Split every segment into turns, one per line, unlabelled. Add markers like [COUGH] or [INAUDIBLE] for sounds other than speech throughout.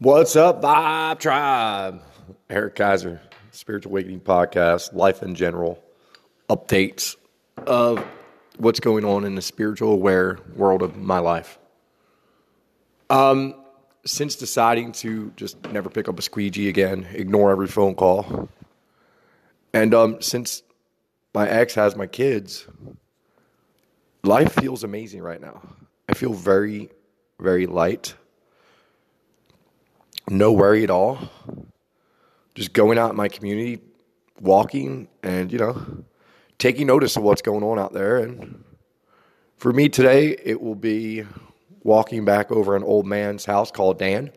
What's up, Vibe Tribe? Eric Kaiser, Spiritual Awakening Podcast, life in general, updates of what's going on in the spiritual aware world of my life. Um, since deciding to just never pick up a squeegee again, ignore every phone call, and um, since my ex has my kids, life feels amazing right now. I feel very, very light no worry at all. Just going out in my community, walking, and you know, taking notice of what's going on out there. And for me today, it will be walking back over an old man's house called Dan,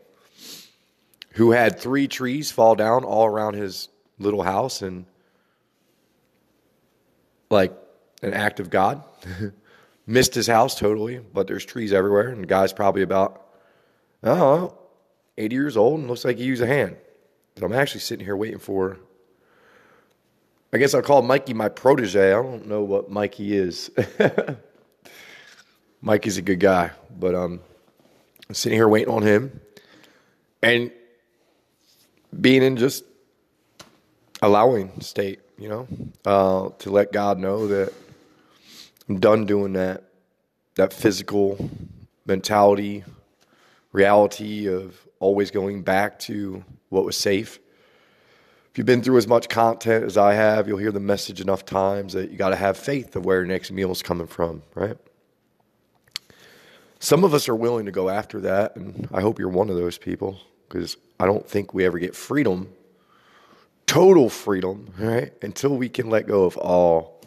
who had three trees fall down all around his little house, and like an act of God. [LAUGHS] Missed his house totally, but there's trees everywhere, and guy's probably about, I don't know, 80 years old and looks like he used a hand. But I'm actually sitting here waiting for. I guess I'll call Mikey my protege. I don't know what Mikey is. [LAUGHS] Mikey's a good guy, but um, I'm sitting here waiting on him and being in just allowing state, you know, uh, to let God know that I'm done doing that, that physical mentality, reality of always going back to what was safe. If you've been through as much content as I have, you'll hear the message enough times that you got to have faith of where your next meal is coming from, right? Some of us are willing to go after that, and I hope you're one of those people because I don't think we ever get freedom, total freedom, right? Until we can let go of all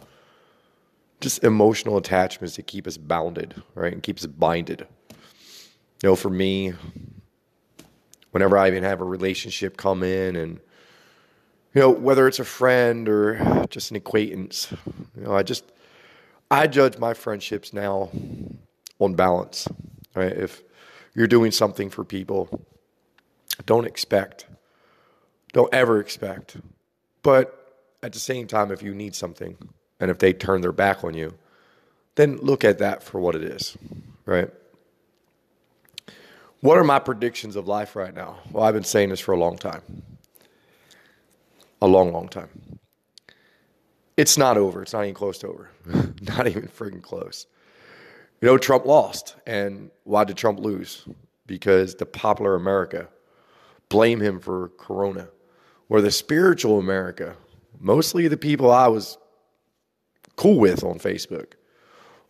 just emotional attachments that keep us bounded, right? And keep us binded. You know, for me, whenever I even have a relationship come in and you know whether it's a friend or just an acquaintance you know I just I judge my friendships now on balance right? If you're doing something for people don't expect don't ever expect. But at the same time if you need something and if they turn their back on you then look at that for what it is right what are my predictions of life right now? Well, I've been saying this for a long time. A long, long time. It's not over. It's not even close to over. [LAUGHS] not even freaking close. You know, Trump lost. And why did Trump lose? Because the popular America blame him for Corona. Where the spiritual America, mostly the people I was cool with on Facebook,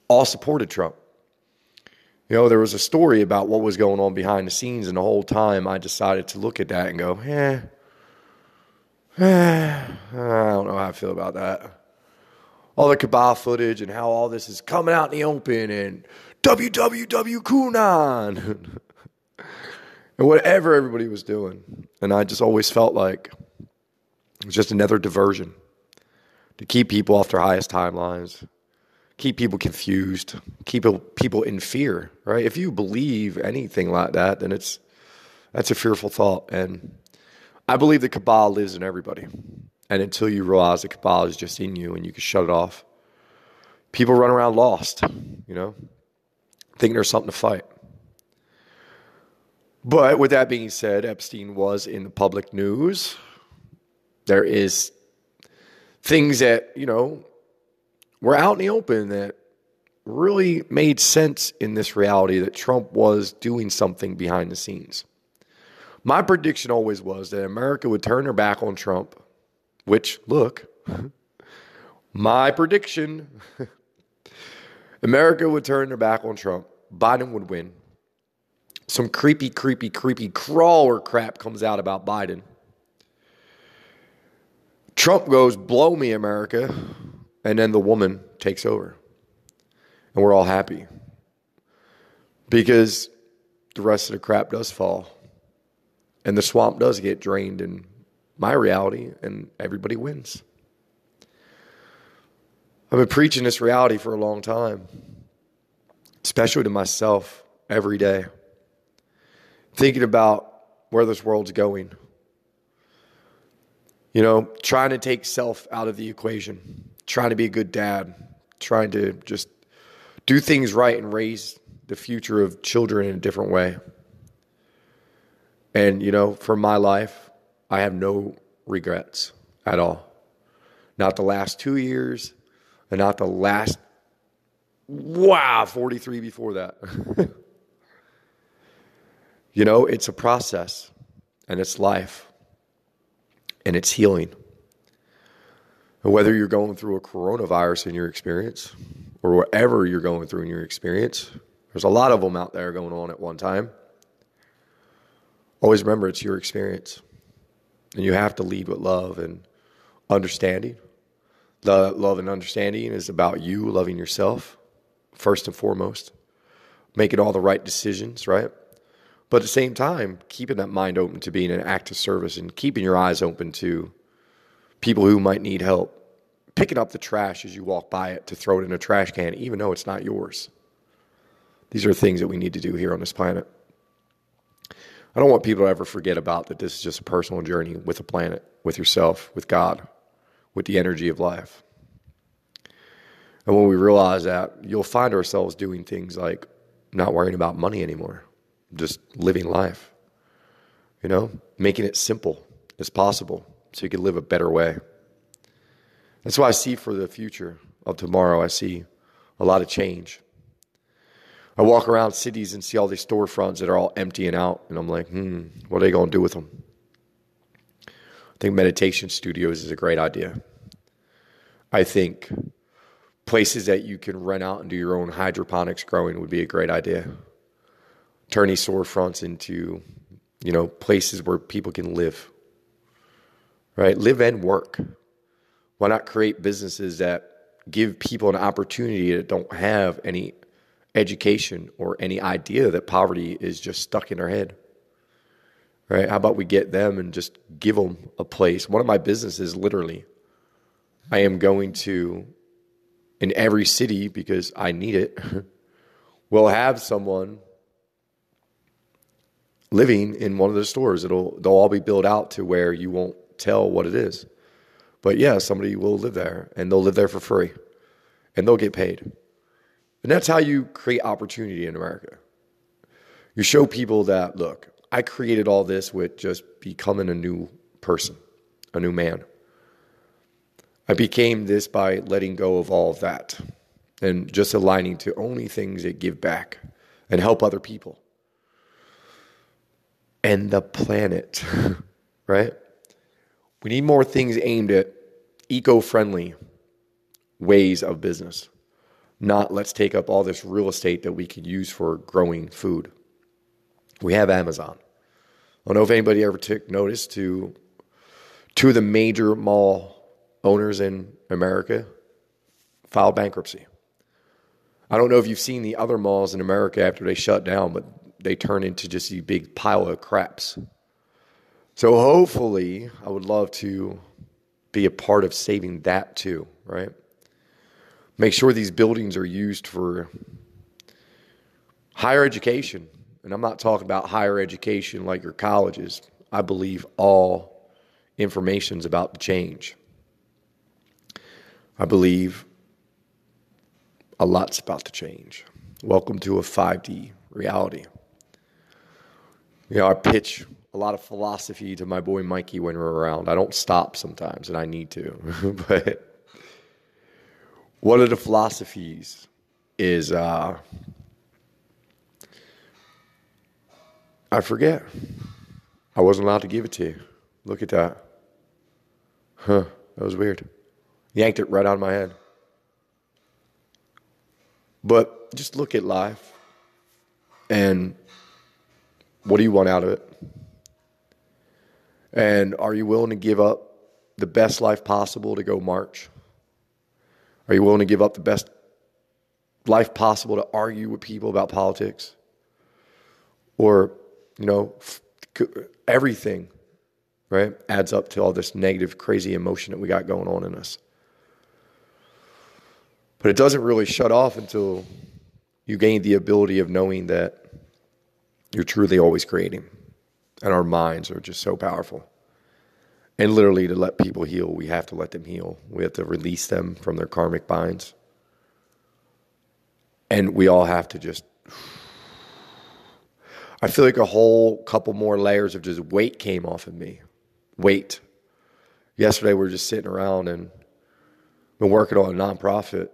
all supported Trump. You know, there was a story about what was going on behind the scenes, and the whole time I decided to look at that and go, eh, eh I don't know how I feel about that. All the cabal footage and how all this is coming out in the open and WWW QAnon [LAUGHS] and whatever everybody was doing. And I just always felt like it was just another diversion to keep people off their highest timelines keep people confused, keep people in fear, right? If you believe anything like that, then it's that's a fearful thought. And I believe the cabal lives in everybody. And until you realize the cabal is just in you and you can shut it off, people run around lost, you know, thinking there's something to fight. But with that being said, Epstein was in the public news. There is things that, you know, were out in the open that really made sense in this reality that Trump was doing something behind the scenes. My prediction always was that America would turn her back on Trump, which, look, [LAUGHS] my prediction [LAUGHS] America would turn their back on Trump. Biden would win. Some creepy, creepy, creepy crawler crap comes out about Biden. Trump goes, Blow me, America. And then the woman takes over. And we're all happy. Because the rest of the crap does fall. And the swamp does get drained in my reality, and everybody wins. I've been preaching this reality for a long time, especially to myself every day, thinking about where this world's going. You know, trying to take self out of the equation trying to be a good dad, trying to just do things right and raise the future of children in a different way. And, you know, for my life, I have no regrets at all. Not the last two years, and not the last, wow, 43 before that. [LAUGHS] you know, it's a process, and it's life, and it's healing. Whether you're going through a coronavirus in your experience, or whatever you're going through in your experience, there's a lot of them out there going on at one time. Always remember it's your experience. And you have to lead with love and understanding. The love and understanding is about you loving yourself first and foremost, making all the right decisions, right? But at the same time, keeping that mind open to being an active service and keeping your eyes open to people who might need help, picking up the trash as you walk by it to throw it in a trash can, even though it's not yours. These are things that we need to do here on this planet. I don't want people to ever forget about that this is just a personal journey with the planet, with yourself, with God, with the energy of life. And when we realize that, you'll find ourselves doing things like not worrying about money anymore, just living life, you know, making it simple as possible so you can live a better way. That's why I see for the future of tomorrow, I see a lot of change. I walk around cities and see all these storefronts that are all emptying out, and I'm like, hmm, what are they going to do with them? I think meditation studios is a great idea. I think places that you can rent out and do your own hydroponics growing would be a great idea. Turn these storefronts into, you know, places where people can live, right? Live and work. Why not create businesses that give people an opportunity that don't have any education or any idea that poverty is just stuck in their head. Right? How about we get them and just give them a place? One of my businesses, literally, I am going to, in every city, because I need it, [LAUGHS] will have someone living in one of the stores. It'll they'll all be built out to where you won't tell what it is. But yeah, somebody will live there and they'll live there for free. And they'll get paid. And that's how you create opportunity in America. You show people that, look, I created all this with just becoming a new person, a new man. I became this by letting go of all of that and just aligning to only things that give back and help other people and the planet, [LAUGHS] right? We need more things aimed at eco friendly ways of business not let's take up all this real estate that we could use for growing food. We have Amazon. I don't know if anybody ever took notice to two of the major mall owners in America filed bankruptcy. I don't know if you've seen the other malls in America after they shut down, but they turn into just a big pile of craps. So hopefully, I would love to be a part of saving that too, right? make sure these buildings are used for higher education. And I'm not talking about higher education like your colleges. I believe all information is about to change. I believe a lot's about to change. Welcome to a 5D reality. You know, I pitch a lot of philosophy to my boy Mikey when we're around. I don't stop sometimes, and I need to, [LAUGHS] but one of the philosophies is uh, I forget. I wasn't allowed to give it to you. Look at that. Huh, that was weird. Yanked it right out of my head. But just look at life and what do you want out of it? And are you willing to give up the best life possible to go march? Are you willing to give up the best life possible to argue with people about politics? Or, you know, everything, right, adds up to all this negative, crazy emotion that we got going on in us. But it doesn't really shut off until you gain the ability of knowing that you're truly always creating. And our minds are just so powerful. And literally, to let people heal, we have to let them heal. We have to release them from their karmic binds. And we all have to just. I feel like a whole couple more layers of just weight came off of me. Weight. Yesterday we were just sitting around and been working on a nonprofit,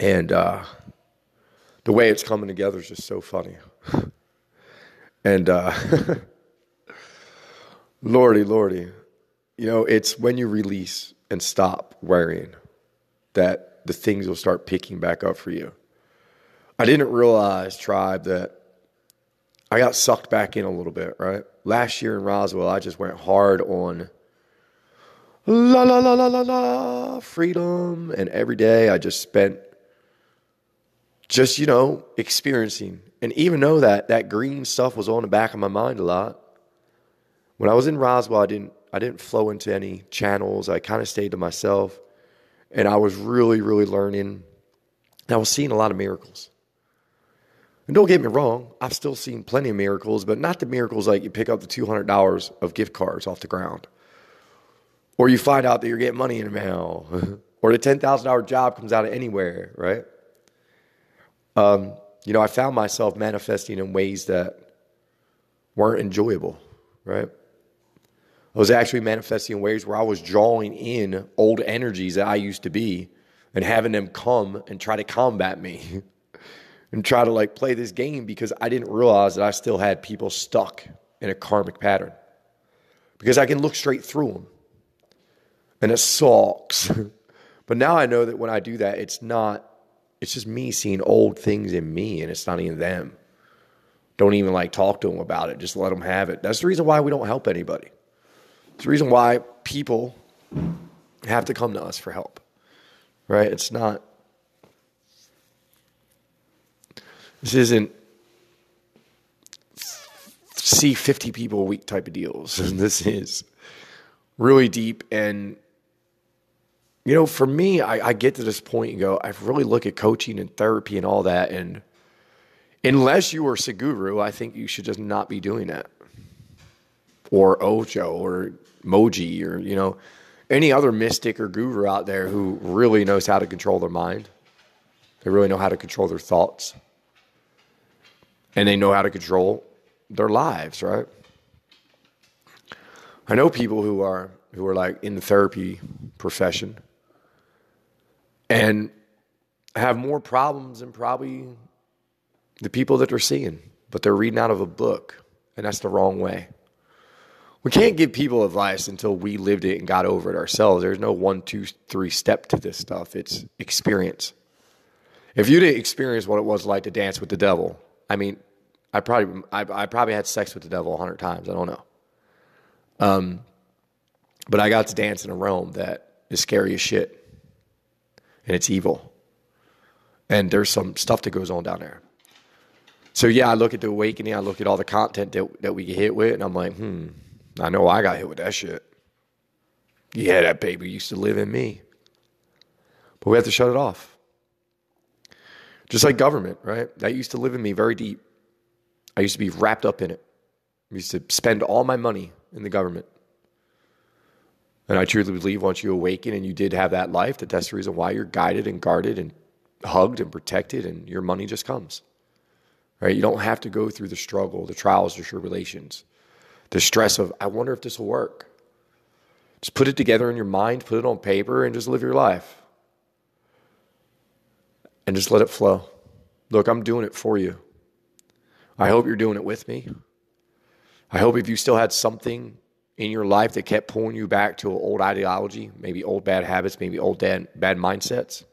and uh, the way it's coming together is just so funny. [LAUGHS] and uh, [LAUGHS] lordy, lordy, you know, it's when you release and stop worrying that the things will start picking back up for you. I didn't realize, tribe, that I got sucked back in a little bit, right? Last year in Roswell, I just went hard on la la la la la la freedom. And every day I just spent just, you know, experiencing. And even though that that green stuff was on the back of my mind a lot, when I was in Roswell, I didn't I didn't flow into any channels. I kind of stayed to myself. And I was really, really learning. And I was seeing a lot of miracles. And don't get me wrong, I've still seen plenty of miracles, but not the miracles like you pick up the $200 of gift cards off the ground. Or you find out that you're getting money in the mail. [LAUGHS] or the $10,000 job comes out of anywhere, right? Um, you know, I found myself manifesting in ways that weren't enjoyable, right? I was actually manifesting in ways where I was drawing in old energies that I used to be and having them come and try to combat me. [LAUGHS] and try to like play this game because I didn't realize that I still had people stuck in a karmic pattern. Because I can look straight through them. And it sucks. [LAUGHS] but now I know that when I do that, it's not, it's just me seeing old things in me and it's not even them. Don't even like talk to them about it. Just let them have it. That's the reason why we don't help anybody. It's the reason why people have to come to us for help. Right? It's not This isn't see 50 people a week type of deals. [LAUGHS] this is really deep. And, you know, for me, I, I, get to this point and go, I really look at coaching and therapy and all that. And unless you are Sadhguru, I think you should just not be doing that. Or Osho or Mooji or, you know, any other mystic or guru out there who really knows how to control their mind. They really know how to control their thoughts and they know how to control their lives, right? I know people who are who are like in the therapy profession and have more problems than probably the people that they're seeing, but they're reading out of a book, and that's the wrong way. We can't give people advice until we lived it and got over it ourselves. There's no one, two, three step to this stuff. It's experience. If you didn't experience what it was like to dance with the devil, I mean, I probably I, I probably had sex with the devil a hundred times. I don't know. Um, but I got to dance in a realm that is scary as shit, and it's evil, and there's some stuff that goes on down there. So yeah, I look at the awakening. I look at all the content that that we get hit with, and I'm like, hmm, I know I got hit with that shit. Yeah, that baby used to live in me, but we have to shut it off. Just like government, right? That used to live in me very deep. I used to be wrapped up in it. I used to spend all my money in the government. And I truly believe once you awaken and you did have that life, that that's the reason why you're guided and guarded and hugged and protected, and your money just comes. Right? You don't have to go through the struggle, the trials, the tribulations, the stress of, I wonder if this will work. Just put it together in your mind, put it on paper, and just live your life. And just let it flow. Look, I'm doing it for you. I hope you're doing it with me. I hope if you still had something in your life that kept pulling you back to an old ideology, maybe old bad habits, maybe old bad, bad mindsets,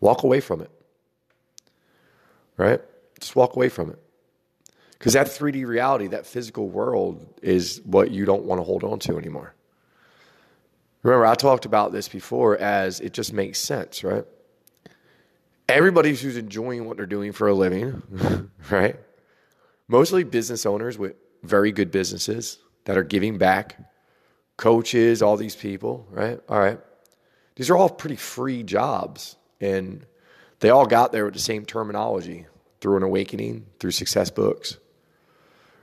walk away from it. Right? Just walk away from it. Because that 3D reality, that physical world, is what you don't want to hold on to anymore. Remember, I talked about this before as it just makes sense, right? everybody who's enjoying what they're doing for a living, [LAUGHS] right? Mostly business owners with very good businesses that are giving back, coaches, all these people, right? All right. These are all pretty free jobs. And they all got there with the same terminology through an awakening, through success books.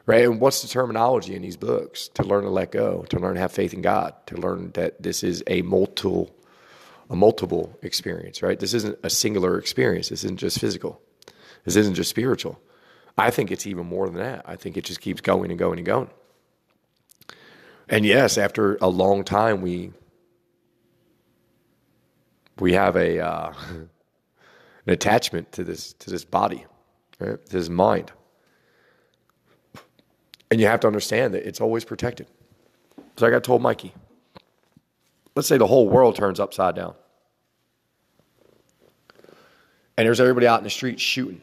Right? And what's the terminology in these books? To learn to let go, to learn to have faith in God, to learn that this is a multiple a multiple experience, right? This isn't a singular experience. This isn't just physical. This isn't just spiritual. I think it's even more than that. I think it just keeps going and going and going. And yes, after a long time, we we have a uh, [LAUGHS] an attachment to this to this body, right? to this mind, and you have to understand that it's always protected. So like I told Mikey, let's say the whole world turns upside down, and there's everybody out in the street shooting.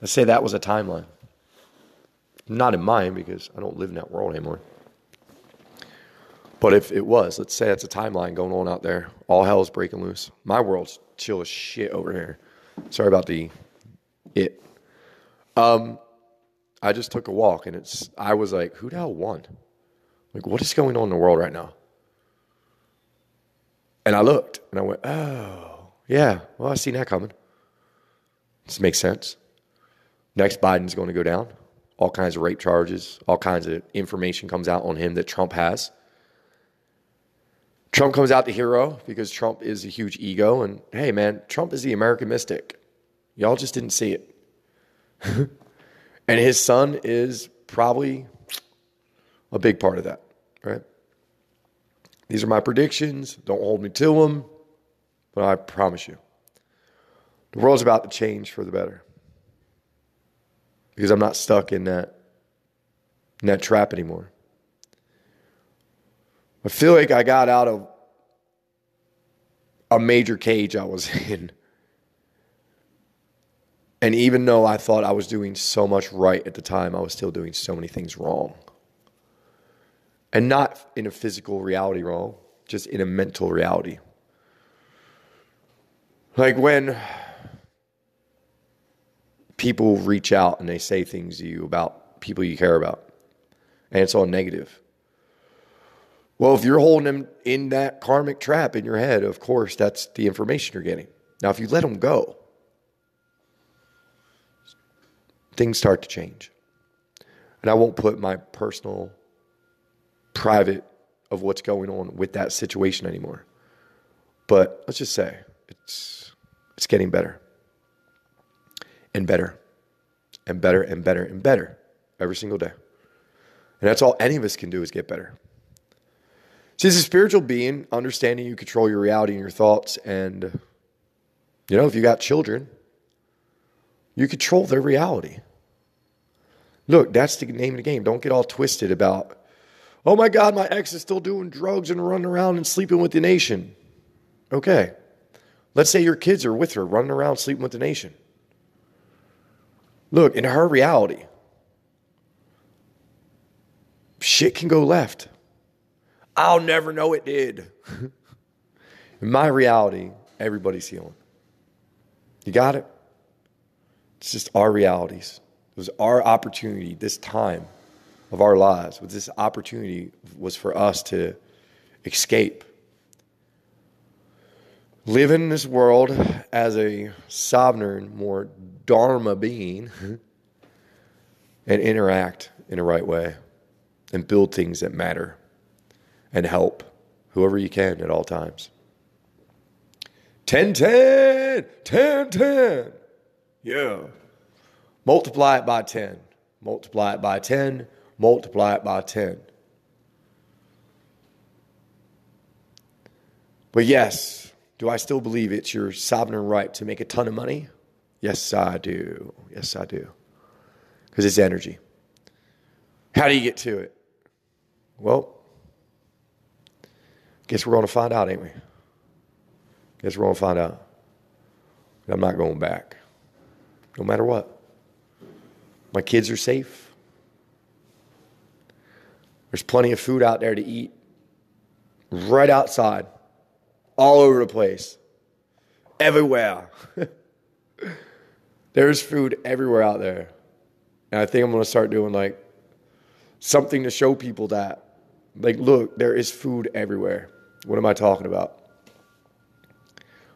Let's say that was a timeline. Not in mine because I don't live in that world anymore. But if it was, let's say it's a timeline going on out there, all hell is breaking loose. My world's chill as shit over here. Sorry about the it. Um, I just took a walk and it's. I was like, who the hell won? Like, what is going on in the world right now? And I looked and I went, oh, yeah. Well, I seen that coming. This makes sense. Next, Biden's going to go down. All kinds of rape charges, all kinds of information comes out on him that Trump has. Trump comes out the hero because Trump is a huge ego. And hey, man, Trump is the American mystic. Y'all just didn't see it. [LAUGHS] and his son is probably a big part of that, right? These are my predictions. Don't hold me to them, but I promise you, the world's about to change for the better because I'm not stuck in that, in that trap anymore. I feel like I got out of a major cage I was [LAUGHS] in. And even though I thought I was doing so much right at the time, I was still doing so many things wrong. And not in a physical reality wrong, just in a mental reality. Like when people reach out and they say things to you about people you care about, and it's all negative. Well, if you're holding them in that karmic trap in your head, of course, that's the information you're getting. Now, if you let them go, things start to change. And I won't put my personal, private of what's going on with that situation anymore. But let's just say it's it's getting better. And better. And better and better and better every single day. And that's all any of us can do is get better. See, as a spiritual being, understanding you control your reality and your thoughts, and you know, if you got children, you control their reality. Look, that's the name of the game. Don't get all twisted about, oh my God, my ex is still doing drugs and running around and sleeping with the nation. Okay. Let's say your kids are with her, running around sleeping with the nation. Look, in her reality, shit can go left. I'll never know it did. [LAUGHS] In my reality, everybody's healing. You got it? It's just our realities. It was our opportunity, this time of our lives, with this opportunity was for us to escape. Live in this world as a sovereign, more Dharma being, and interact in the right way and build things that matter and help whoever you can at all times. 10 10, 10 10. Yeah. Multiply it by 10. Multiply it by 10. Multiply it by 10. But yes, do I still believe it's your sovereign right to make a ton of money? Yes, I do. Yes, I do. Because it's energy. How do you get to it? Well, Guess we're going to find out, ain't we? Guess we're going to find out. I'm not going back, no matter what. My kids are safe. There's plenty of food out there to eat, right outside, all over the place, everywhere. [LAUGHS] There's food everywhere out there. And I think I'm going to start doing like something to show people that, like, look, there is food everywhere. What am I talking about?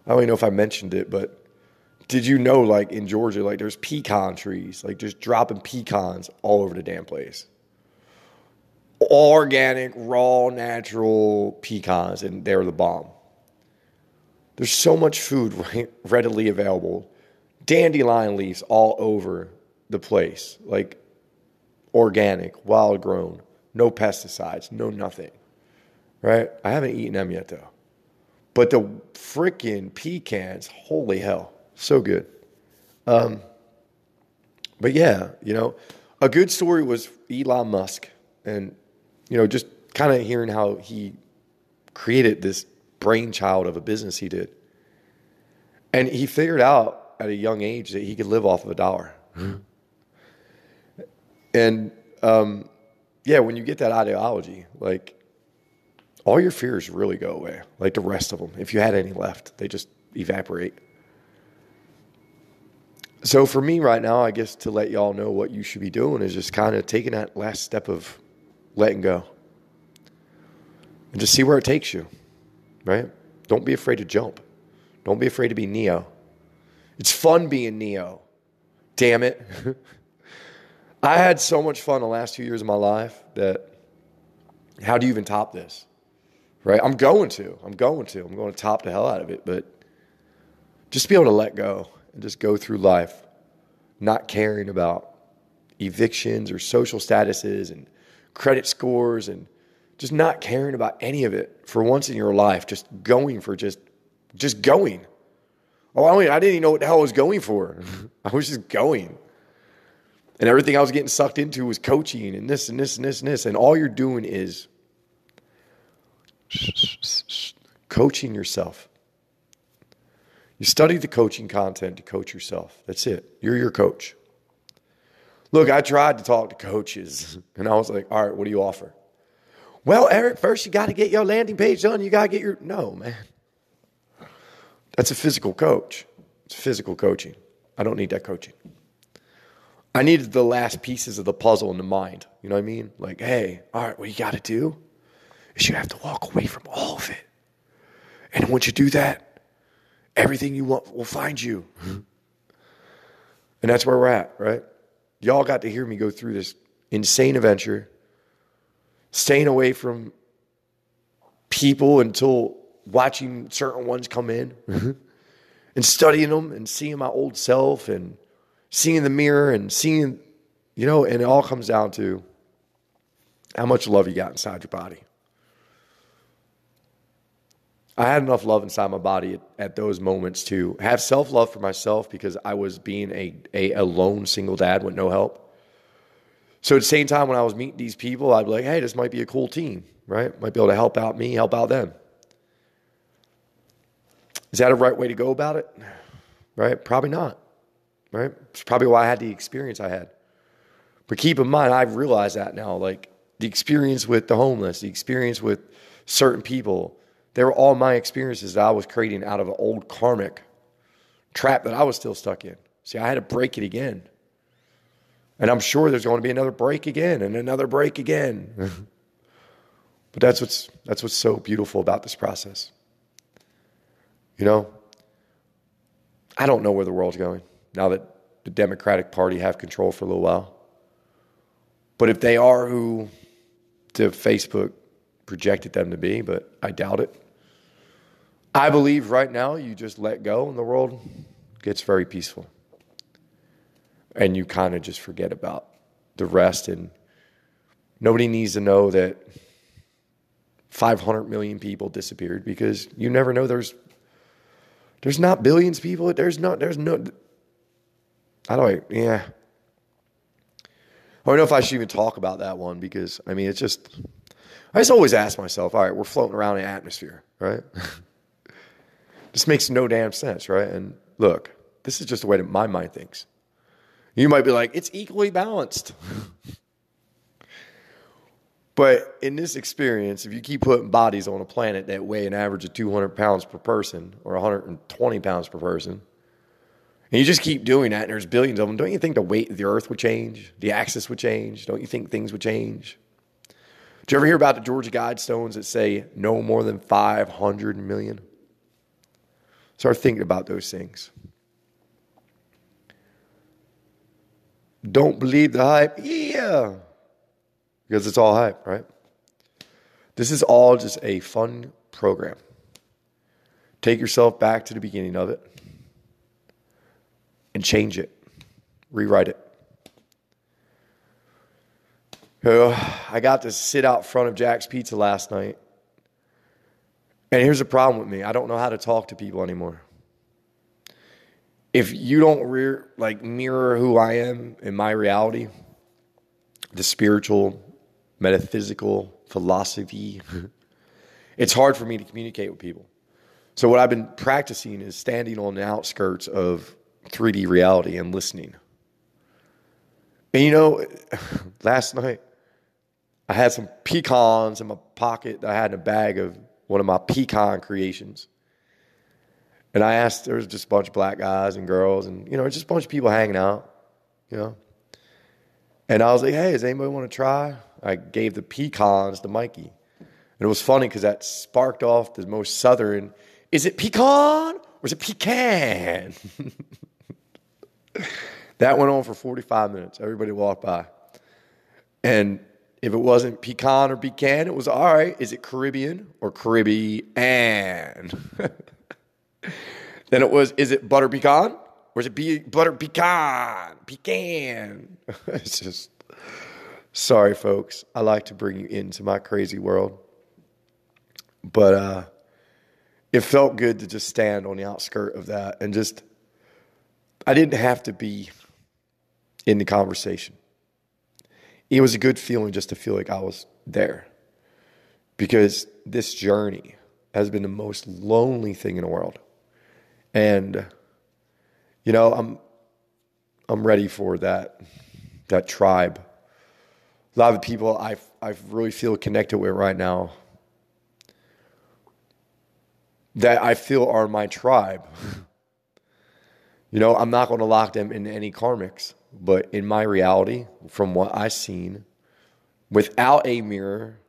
I don't even know if I mentioned it, but did you know, like in Georgia, like there's pecan trees, like just dropping pecans all over the damn place? Organic, raw, natural pecans, and they're the bomb. There's so much food [LAUGHS] readily available. Dandelion leaves all over the place, like organic, wild grown, no pesticides, no nothing. Right? I haven't eaten them yet though. But the freaking pecans, holy hell, so good. Um, but yeah, you know, a good story was Elon Musk, and you know, just kind of hearing how he created this brainchild of a business he did, and he figured out at a young age that he could live off of a dollar. and um, yeah, when you get that ideology, like all your fears really go away, like the rest of them. If you had any left, they just evaporate. So for me right now, I guess to let y'all know what you should be doing is just kind of taking that last step of letting go and just see where it takes you, right? Don't be afraid to jump. Don't be afraid to be Neo. It's fun being Neo. Damn it. [LAUGHS] I had so much fun the last two years of my life that how do you even top this? Right? I'm going to. I'm going to. I'm going to top the hell out of it. But just be able to let go and just go through life not caring about evictions or social statuses and credit scores and just not caring about any of it for once in your life, just going for just just going. Oh, I, mean, I didn't even know what the hell I was going for. [LAUGHS] I was just going. And everything I was getting sucked into was coaching and this and this and this and this. And all you're doing is coaching yourself. You study the coaching content to coach yourself. That's it. You're your coach. Look, I tried to talk to coaches [LAUGHS] and I was like, all right, what do you offer? Well, Eric, first you got to get your landing page done. You got to get your. No, man. That's a physical coach. It's physical coaching. I don't need that coaching. I needed the last pieces of the puzzle in the mind. You know what I mean? Like, hey, all right, what you got to do is you have to walk away from all of it. And once you do that, Everything you want will find you. And that's where we're at, right? Y'all got to hear me go through this insane adventure, staying away from people until watching certain ones come in [LAUGHS] and studying them and seeing my old self and seeing the mirror and seeing, you know, and it all comes down to how much love you got inside your body. I had enough love inside my body at, at those moments to have self love for myself because I was being a, a, a, lone single dad with no help. So at the same time, when I was meeting these people, I'd be like, hey, this might be a cool team, right? Might be able to help out me, help out them. Is that a right way to go about it? Right? Probably not. Right? It's probably why I had the experience I had. But keep in mind, I've realized that now. Like the experience with the homeless, the experience with certain people, they were all my experiences that I was creating out of an old karmic trap that I was still stuck in. See, I had to break it again. And I'm sure there's going to be another break again and another break again. [LAUGHS] but that's what's that's what's so beautiful about this process. You know, I don't know where the world's going now that the Democratic Party have control for a little while. But if they are who the Facebook projected them to be, but I doubt it. I believe right now you just let go and the world gets very peaceful. And you kind of just forget about the rest. And nobody needs to know that 500 million people disappeared because you never know there's there's not billions of people there's not, there's no I don't yeah I don't know if I should even talk about that one because I mean it's just I just always ask myself all right we're floating around in atmosphere right [LAUGHS] This makes no damn sense, right? And look, this is just the way that my mind thinks. You might be like, it's equally balanced. [LAUGHS] but in this experience, if you keep putting bodies on a planet that weigh an average of 200 pounds per person or 120 pounds per person, and you just keep doing that, and there's billions of them, don't you think the weight of the earth would change? The axis would change? Don't you think things would change? Did you ever hear about the Georgia Guidestones that say no more than 500 million? Start thinking about those things. Don't believe the hype. Yeah. Because it's all hype, right? This is all just a fun program. Take yourself back to the beginning of it. and change it, rewrite it. I got to sit out front of Jack's Pizza last night. And here's the problem with me I don't know how to talk to people anymore. If you don't like mirror who I am in my reality, the spiritual, metaphysical philosophy, [LAUGHS] it's hard for me to communicate with people. So, what I've been practicing is standing on the outskirts of 3D reality and listening. And you know, [LAUGHS] last night I had some pecans in my pocket I had in a bag of one of my pecan creations. And I asked, there was just a bunch of black guys and girls, and you know, just a bunch of people hanging out, you know. And I was like, hey, does anybody want to try? I gave the pecans to Mikey. And it was funny because that sparked off the most southern is it pecan or is it pecan? [LAUGHS] that went on for 45 minutes. Everybody walked by. And if it wasn't pecan or pecan, it was all right. Is it Caribbean or Caribbean? [LAUGHS] then it was, is it butter pecan or is it be, butter pecan? Pecan. [LAUGHS] it's just, sorry, folks. I like to bring you into my crazy world. But uh, it felt good to just stand on the outskirt of that and just, I didn't have to be in the conversation it was a good feeling just to feel like I was there because this journey has been the most lonely thing in the world. And you know, I'm I'm ready for that that tribe. A lot of people I I really feel connected with right now that I feel are my tribe. [LAUGHS] you know, I'm not going to lock them in any karmics. But in my reality, from what I've seen, without a mirror,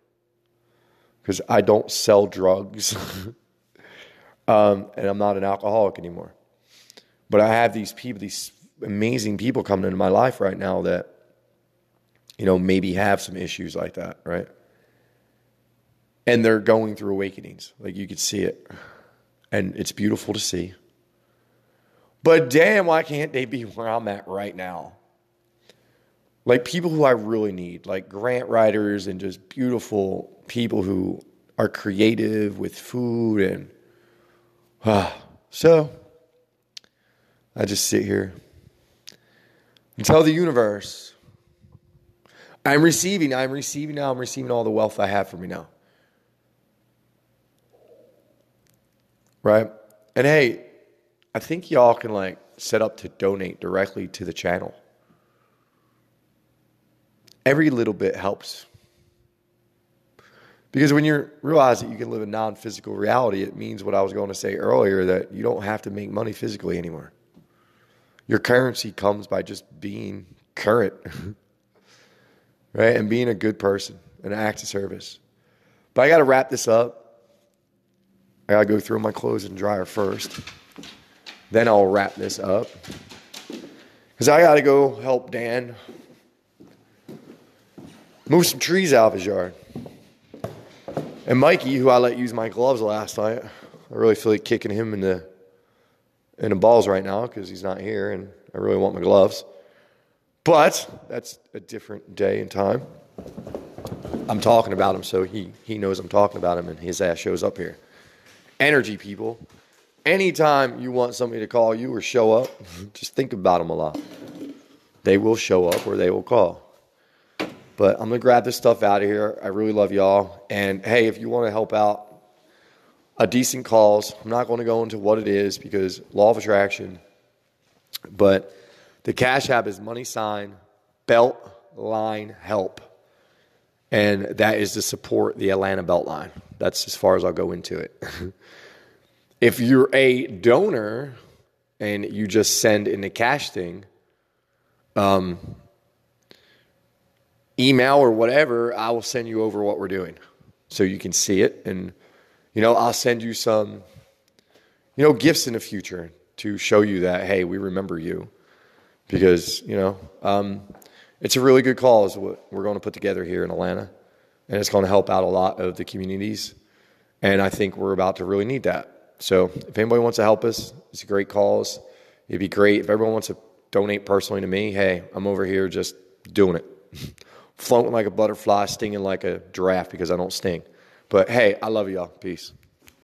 because I don't sell drugs [LAUGHS] um, and I'm not an alcoholic anymore. But I have these people, these amazing people coming into my life right now that, you know, maybe have some issues like that, right? And they're going through awakenings. Like you could see it. And it's beautiful to see. But damn, why can't they be [LAUGHS] where I'm at right now? Like people who I really need, like grant writers and just beautiful people who are creative with food and ah. [SIGHS] So I just sit here and tell the universe I'm receiving, I'm receiving now, I'm receiving all the wealth I have for me now. Right? And hey, I think y'all can like set up to donate directly to the channel. Every little bit helps. Because when you realize that you can live a non physical reality, it means what I was going to say earlier that you don't have to make money physically anymore. Your currency comes by just being current, [LAUGHS] right? And being a good person and an act of service. But I got to wrap this up. I got to go through my clothes and dryer first. Then I'll wrap this up. Because I got to go help Dan move some trees out of his yard. And Mikey, who I let use my gloves last night, I really feel like kicking him in the in the balls right now because he's not here, and I really want my gloves. But that's a different day and time. I'm talking about him, so he he knows I'm talking about him, and his ass shows up here. Energy, people anytime you want somebody to call you or show up, [LAUGHS] just think about them a lot. They will show up or they will call. But I'm going to grab this stuff out of here. I really love y'all. And hey, if you want to help out, a decent cause. I'm not going to go into what it is because law of attraction. But the Cash App is money sign belt line help. And that is to support the Atlanta Beltline. That's as far as I'll go into it. [LAUGHS] If you're a donor and you just send in the cash thing, um, email or whatever, I will send you over what we're doing so you can see it. And, you know, I'll send you some, you know, gifts in the future to show you that, hey, we remember you. Because, you know, um, it's a really good cause what we're going to put together here in Atlanta. And it's going to help out a lot of the communities. And I think we're about to really need that. So if anybody wants to help us, it's a great cause. It'd be great if everyone wants to donate personally to me. Hey, I'm over here just doing it, [LAUGHS] floating like a butterfly, stinging like a giraffe because I don't sting. But hey, I love y'all. Peace.